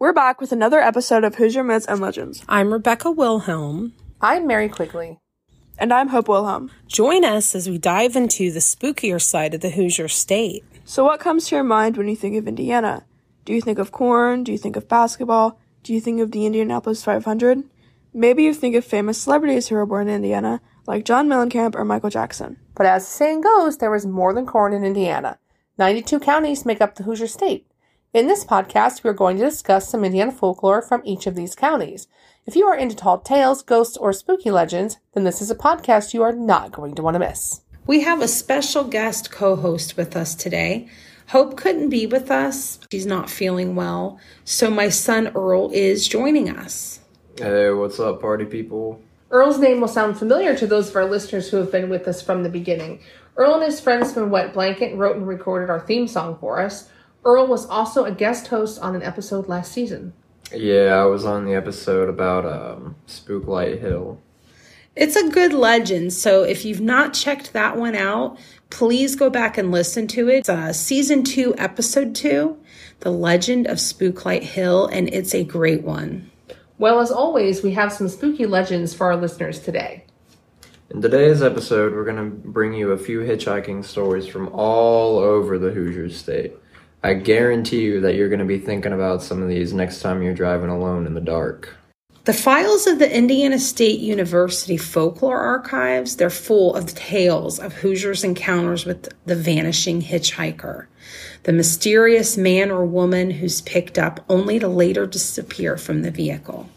We're back with another episode of Hoosier Myths and Legends. I'm Rebecca Wilhelm. I'm Mary Quigley. And I'm Hope Wilhelm. Join us as we dive into the spookier side of the Hoosier state. So, what comes to your mind when you think of Indiana? Do you think of corn? Do you think of basketball? Do you think of the Indianapolis 500? Maybe you think of famous celebrities who were born in Indiana, like John Mellencamp or Michael Jackson. But as the saying goes, there is more than corn in Indiana. 92 counties make up the Hoosier state. In this podcast, we are going to discuss some Indiana folklore from each of these counties. If you are into tall tales, ghosts, or spooky legends, then this is a podcast you are not going to want to miss. We have a special guest co host with us today. Hope couldn't be with us. She's not feeling well. So my son Earl is joining us. Hey, what's up, party people? Earl's name will sound familiar to those of our listeners who have been with us from the beginning. Earl and his friends from Wet Blanket wrote and recorded our theme song for us. Earl was also a guest host on an episode last season. Yeah, I was on the episode about um, Spooklight Hill. It's a good legend, so if you've not checked that one out, please go back and listen to it. It's uh, season two, episode two, The Legend of Spooklight Hill, and it's a great one. Well, as always, we have some spooky legends for our listeners today. In today's episode, we're going to bring you a few hitchhiking stories from all over the Hoosier state. I guarantee you that you're going to be thinking about some of these next time you're driving alone in the dark. The files of the Indiana State University Folklore Archives, they're full of tales of Hoosiers' encounters with the vanishing hitchhiker, the mysterious man or woman who's picked up only to later disappear from the vehicle.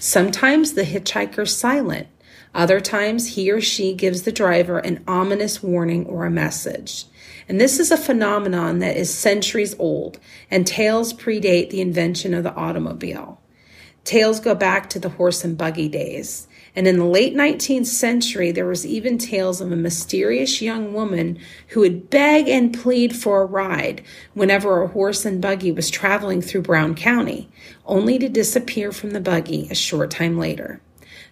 Sometimes the hitchhiker's silent. Other times he or she gives the driver an ominous warning or a message. And this is a phenomenon that is centuries old, and tales predate the invention of the automobile. Tales go back to the horse and buggy days. And in the late 19th century, there was even tales of a mysterious young woman who would beg and plead for a ride whenever a horse and buggy was traveling through Brown County, only to disappear from the buggy a short time later.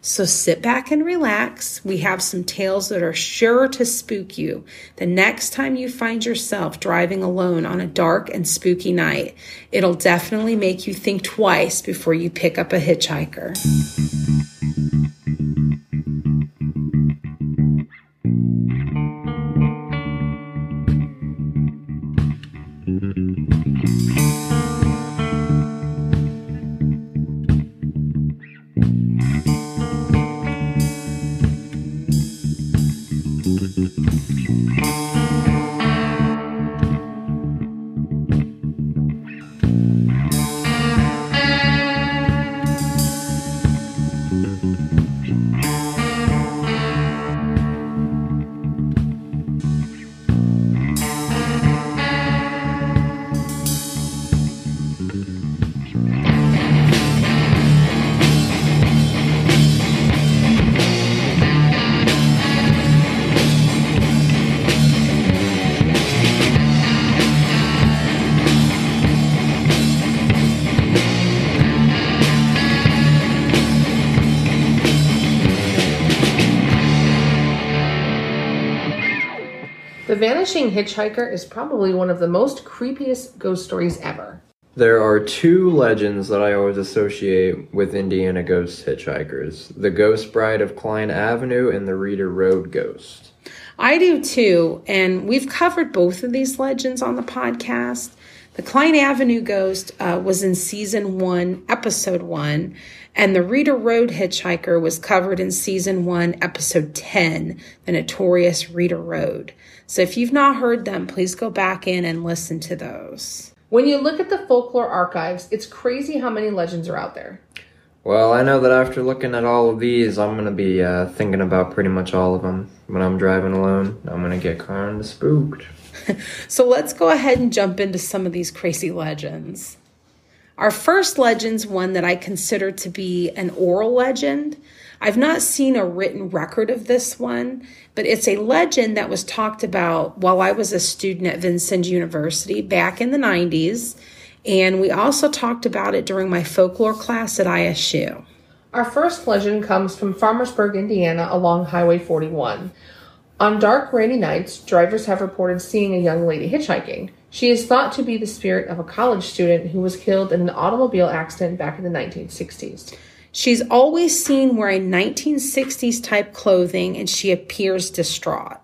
So sit back and relax. We have some tales that are sure to spook you the next time you find yourself driving alone on a dark and spooky night. It'll definitely make you think twice before you pick up a hitchhiker. Thank you. The Vanishing Hitchhiker is probably one of the most creepiest ghost stories ever. There are two legends that I always associate with Indiana ghost hitchhikers the Ghost Bride of Cline Avenue and the Reeder Road Ghost. I do too, and we've covered both of these legends on the podcast. The Cline Avenue Ghost uh, was in season one, episode one, and the Reeder Road Hitchhiker was covered in season one, episode 10, The Notorious Reeder Road. So if you've not heard them, please go back in and listen to those. When you look at the folklore archives, it's crazy how many legends are out there. Well, I know that after looking at all of these, I'm to be uh, thinking about pretty much all of them when I'm driving alone. I'm to get kind of spooked. So let's go ahead and jump into some of these crazy legends. Our first legend's one that I consider to be an oral legend. I've not seen a written record of this one, but it's a legend that was talked about while I was a student at Vincennes University back in the 90s. And we also talked about it during my folklore class at ISU. Our first legend comes from Farmersburg, Indiana, along Highway 41. On dark, rainy nights, drivers have reported seeing a young lady hitchhiking. She is thought to be the spirit of a college student who was killed in an automobile accident back in the 1960s. She's always seen wearing 1960s type clothing and she appears distraught.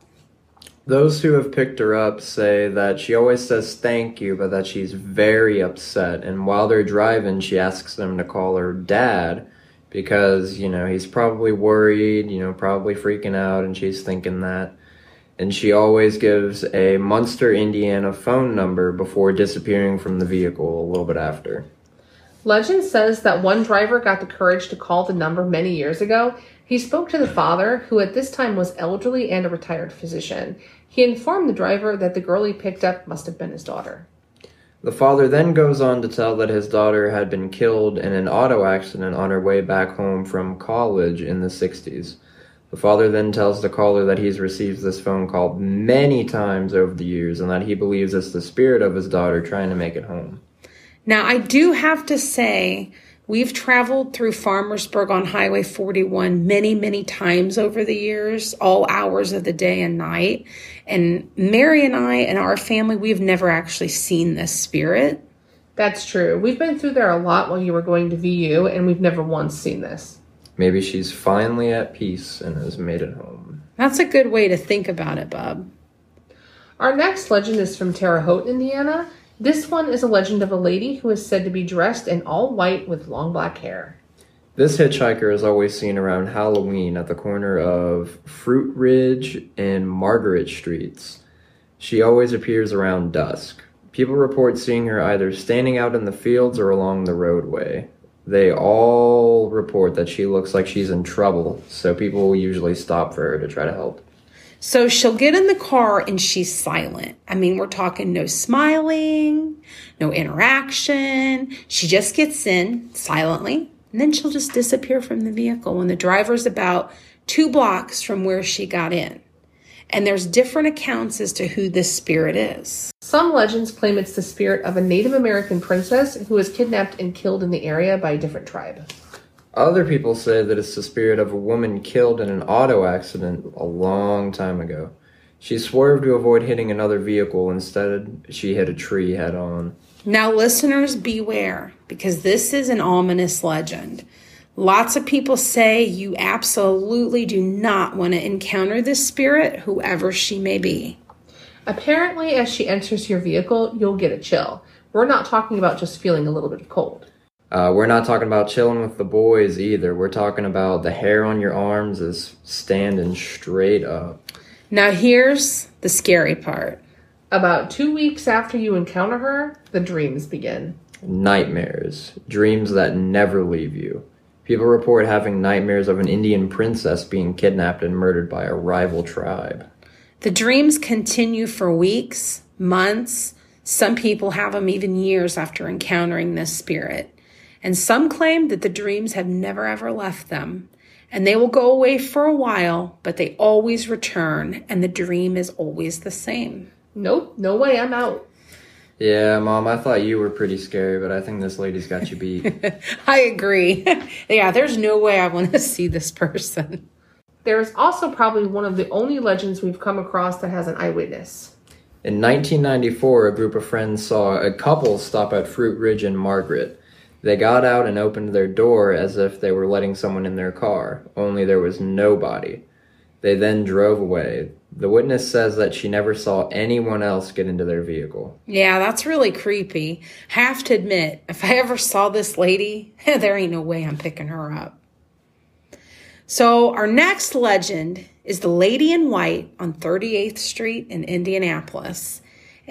Those who have picked her up say that she always says thank you, but that she's very upset. And while they're driving, she asks them to call her dad because, you know, he's probably worried, you know, probably freaking out, and she's thinking that. And she always gives a Munster, Indiana phone number before disappearing from the vehicle a little bit after. Legend says that one driver got the courage to call the number many years ago. He spoke to the father, who at this time was elderly and a retired physician. He informed the driver that the girl he picked up must have been his daughter. The father then goes on to tell that his daughter had been killed in an auto accident on her way back home from college in the 60s. The father then tells the caller that he's received this phone call many times over the years and that he believes it's the spirit of his daughter trying to make it home. Now, I do have to say, we've traveled through Farmersburg on Highway 41 many, many times over the years, all hours of the day and night. And Mary and I and our family, we've never actually seen this spirit. That's true. We've been through there a lot while you were going to VU, and we've never once seen this. Maybe she's finally at peace and has made it home. That's a good way to think about it, Bub. Our next legend is from Terre Haute, Indiana. This one is a legend of a lady who is said to be dressed in all white with long black hair. This hitchhiker is always seen around Halloween at the corner of Fruit Ridge and Margaret Streets. She always appears around dusk. People report seeing her either standing out in the fields or along the roadway. They all report that she looks like she's in trouble, so people usually stop for her to try to help. So she'll get in the car and she's silent. I mean, we're talking no smiling, no interaction. She just gets in silently and then she'll just disappear from the vehicle when the driver's about two blocks from where she got in. And there's different accounts as to who this spirit is. Some legends claim it's the spirit of a Native American princess who was kidnapped and killed in the area by a different tribe. Other people say that it's the spirit of a woman killed in an auto accident a long time ago. She swerved to avoid hitting another vehicle. Instead, she hit a tree head on. Now, listeners, beware because this is an ominous legend. Lots of people say you absolutely do not want to encounter this spirit, whoever she may be. Apparently, as she enters your vehicle, you'll get a chill. We're not talking about just feeling a little bit of cold. Uh, we're not talking about chilling with the boys either. We're talking about the hair on your arms is standing straight up. Now, here's the scary part. About two weeks after you encounter her, the dreams begin. Nightmares, dreams that never leave you. People report having nightmares of an Indian princess being kidnapped and murdered by a rival tribe. The dreams continue for weeks, months. Some people have them even years after encountering this spirit. And some claim that the dreams have never ever left them. And they will go away for a while, but they always return, and the dream is always the same. Nope, no way, I'm out. Yeah, Mom, I thought you were pretty scary, but I think this lady's got you beat. I agree. yeah, there's no way I want to see this person. There is also probably one of the only legends we've come across that has an eyewitness. In 1994, a group of friends saw a couple stop at Fruit Ridge and Margaret. They got out and opened their door as if they were letting someone in their car, only there was nobody. They then drove away. The witness says that she never saw anyone else get into their vehicle. Yeah, that's really creepy. Have to admit, if I ever saw this lady, there ain't no way I'm picking her up. So, our next legend is the Lady in White on 38th Street in Indianapolis.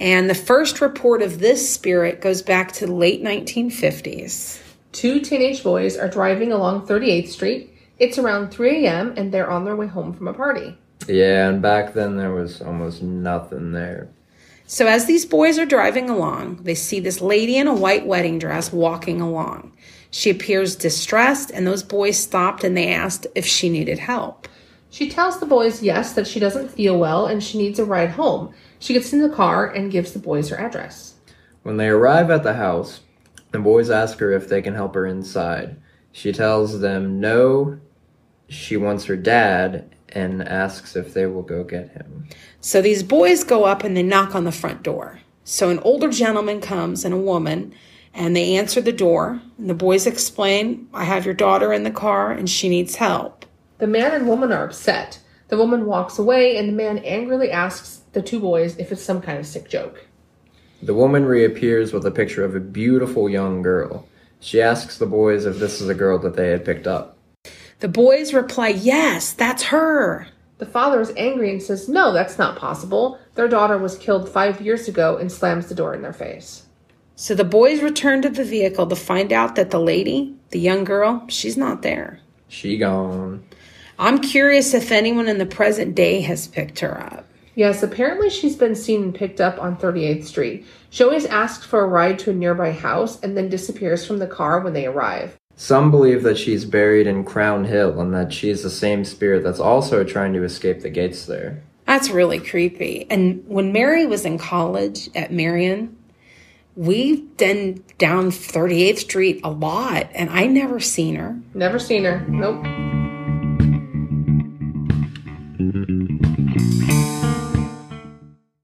And the first report of this spirit goes back to the late 1950s. Two teenage boys are driving along 38th Street. It's around 3 a.m., and they're on their way home from a party. Yeah, and back then there was almost nothing there. So, as these boys are driving along, they see this lady in a white wedding dress walking along. She appears distressed, and those boys stopped and they asked if she needed help. She tells the boys yes, that she doesn't feel well and she needs a ride home. She gets in the car and gives the boys her address. When they arrive at the house, the boys ask her if they can help her inside. She tells them no, she wants her dad, and asks if they will go get him. So these boys go up and they knock on the front door. So an older gentleman comes and a woman, and they answer the door. And the boys explain, I have your daughter in the car and she needs help. The man and woman are upset. The woman walks away, and the man angrily asks the two boys if it's some kind of sick joke. The woman reappears with a picture of a beautiful young girl. She asks the boys if this is a girl that they had picked up. The boys reply, Yes, that's her. The father is angry and says, No, that's not possible. Their daughter was killed five years ago and slams the door in their face. So the boys return to the vehicle to find out that the lady, the young girl, she's not there. She gone. I'm curious if anyone in the present day has picked her up. Yes, apparently she's been seen and picked up on 38th Street. She always asks for a ride to a nearby house and then disappears from the car when they arrive. Some believe that she's buried in Crown Hill and that she's the same spirit that's also trying to escape the gates there. That's really creepy. And when Mary was in college at Marion, we've been down 38th Street a lot, and I never seen her. Never seen her. Nope.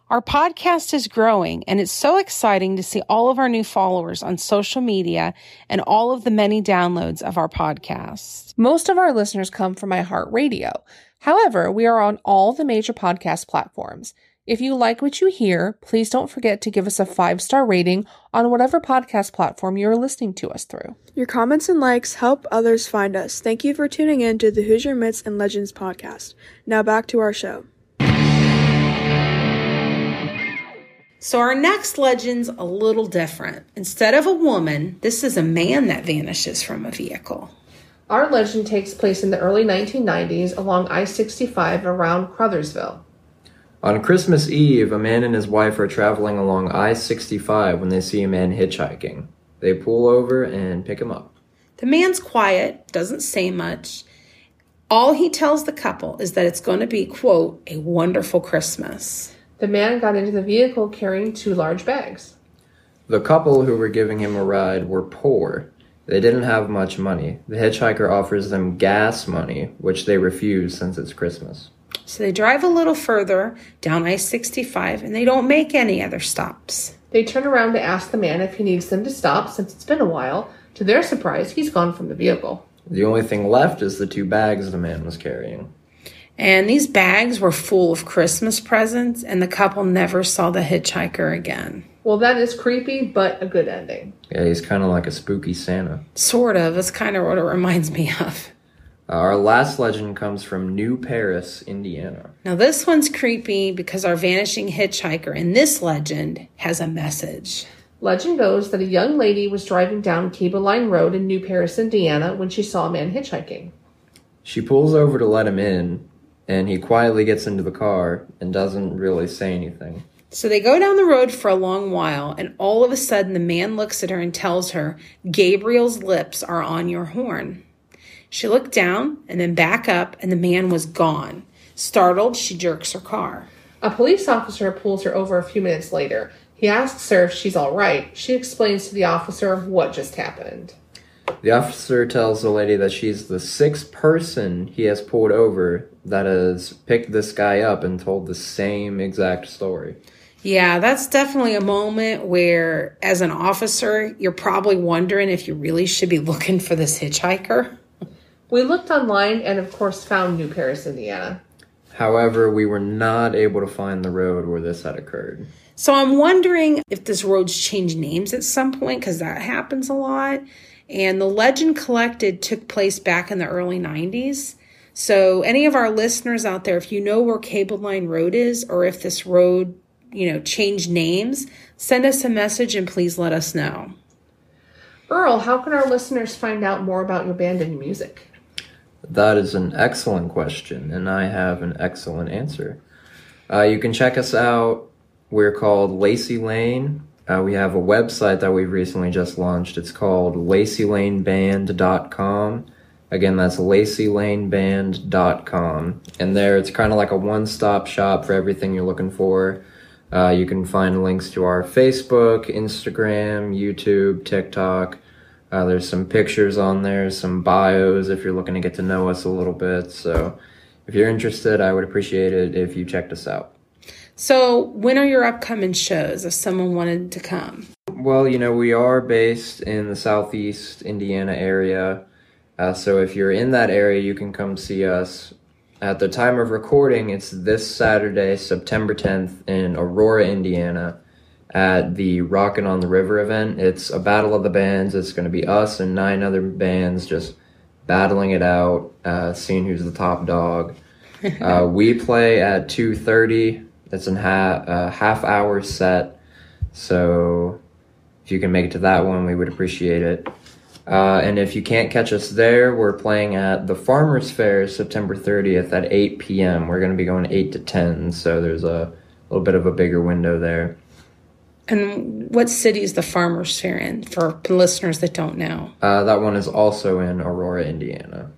Our podcast is growing, and it's so exciting to see all of our new followers on social media and all of the many downloads of our podcast. Most of our listeners come from iHeartRadio. However, we are on all the major podcast platforms. If you like what you hear, please don't forget to give us a five star rating on whatever podcast platform you are listening to us through. Your comments and likes help others find us. Thank you for tuning in to the Hoosier Myths and Legends podcast. Now back to our show. So, our next legend's a little different. Instead of a woman, this is a man that vanishes from a vehicle. Our legend takes place in the early 1990s along I 65 around Crothersville. On Christmas Eve, a man and his wife are traveling along I 65 when they see a man hitchhiking. They pull over and pick him up. The man's quiet, doesn't say much. All he tells the couple is that it's going to be, quote, a wonderful Christmas. The man got into the vehicle carrying two large bags. The couple who were giving him a ride were poor. They didn't have much money. The hitchhiker offers them gas money, which they refuse since it's Christmas. So they drive a little further down I 65 and they don't make any other stops. They turn around to ask the man if he needs them to stop since it's been a while. To their surprise, he's gone from the vehicle. The only thing left is the two bags the man was carrying. And these bags were full of Christmas presents, and the couple never saw the hitchhiker again. Well, that is creepy, but a good ending. Yeah, he's kind of like a spooky Santa. Sort of. That's kind of what it reminds me of. Uh, our last legend comes from New Paris, Indiana. Now, this one's creepy because our vanishing hitchhiker in this legend has a message. Legend goes that a young lady was driving down Cable Line Road in New Paris, Indiana, when she saw a man hitchhiking. She pulls over to let him in, and he quietly gets into the car and doesn't really say anything. So they go down the road for a long while, and all of a sudden the man looks at her and tells her, Gabriel's lips are on your horn. She looked down and then back up, and the man was gone. Startled, she jerks her car. A police officer pulls her over a few minutes later. He asks her if she's all right. She explains to the officer what just happened. The officer tells the lady that she's the sixth person he has pulled over that has picked this guy up and told the same exact story. Yeah, that's definitely a moment where, as an officer, you're probably wondering if you really should be looking for this hitchhiker. We looked online and, of course, found New Paris, Indiana. However, we were not able to find the road where this had occurred. So I'm wondering if this road's changed names at some point because that happens a lot. And the legend collected took place back in the early 90s. So, any of our listeners out there, if you know where Cable Line Road is or if this road, you know, changed names, send us a message and please let us know. Earl, how can our listeners find out more about your band and music? That is an excellent question, and I have an excellent answer. Uh, you can check us out. We're called Lacey Lane. Uh, we have a website that we've recently just launched. It's called LaceyLaneBand.com. Again, that's LaceyLaneBand.com. And there, it's kind of like a one-stop shop for everything you're looking for. Uh, you can find links to our Facebook, Instagram, YouTube, TikTok. Uh, there's some pictures on there, some bios if you're looking to get to know us a little bit. So if you're interested, I would appreciate it if you checked us out. So, when are your upcoming shows if someone wanted to come? Well, you know, we are based in the southeast Indiana area. Uh, so if you're in that area, you can come see us. At the time of recording, it's this Saturday, September 10th, in Aurora, Indiana, at the Rockin' on the River event. It's a battle of the bands. It's going to be us and nine other bands just battling it out, uh, seeing who's the top dog. uh, we play at 2.30. It's a half, uh, half hour set. So if you can make it to that one, we would appreciate it. Uh, and if you can't catch us there, we're playing at the Farmers Fair September 30th at 8 p.m. We're going to be going 8 to 10, so there's a little bit of a bigger window there. And what city is the Farmers Fair in for listeners that don't know? Uh, that one is also in Aurora, Indiana.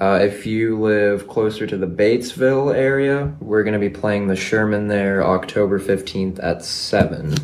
Uh, if you live closer to the Batesville area, we're going to be playing the Sherman there October 15th at 7.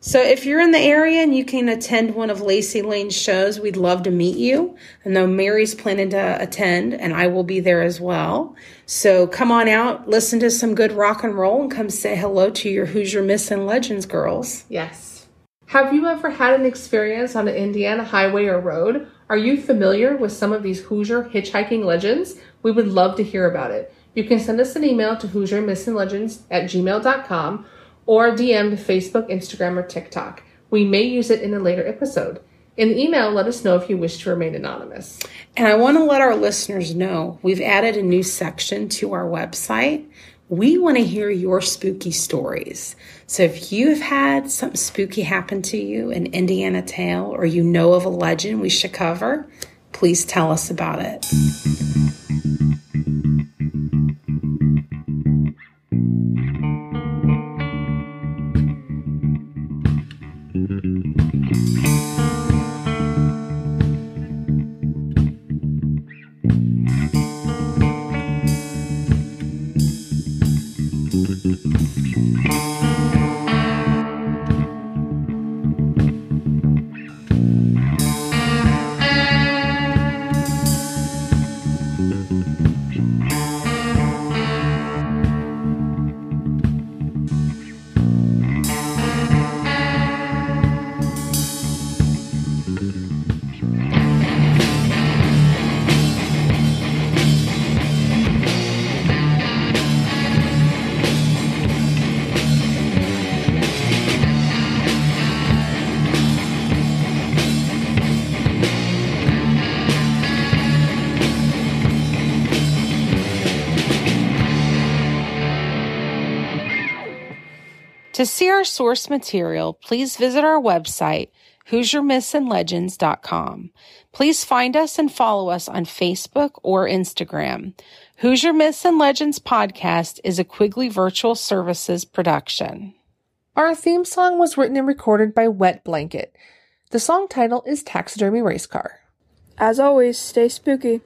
So if you're in the area and you can attend one of Lacey Lane's shows, we'd love to meet you. I know Mary's planning to attend and I will be there as well. So come on out, listen to some good rock and roll and come say hello to your Hoosier Myths and Legends girls. Yes. Have you ever had an experience on an Indiana highway or road? Are you familiar with some of these Hoosier hitchhiking legends? We would love to hear about it. You can send us an email to hoosiermythsandlegends at gmail.com or DM to Facebook, Instagram, or TikTok. We may use it in a later episode. In the email, let us know if you wish to remain anonymous. And I want to let our listeners know we've added a new section to our website. We want to hear your spooky stories. So if you've had something spooky happen to you, an Indiana tale, or you know of a legend we should cover, please tell us about it. To see our source material, please visit our website, HoosierMythsandLegends.com. Please find us and follow us on Facebook or Instagram. Hoosier Myths and Legends podcast is a Quigley Virtual Services production. Our theme song was written and recorded by Wet Blanket. The song title is Taxidermy Race Car. As always, stay spooky.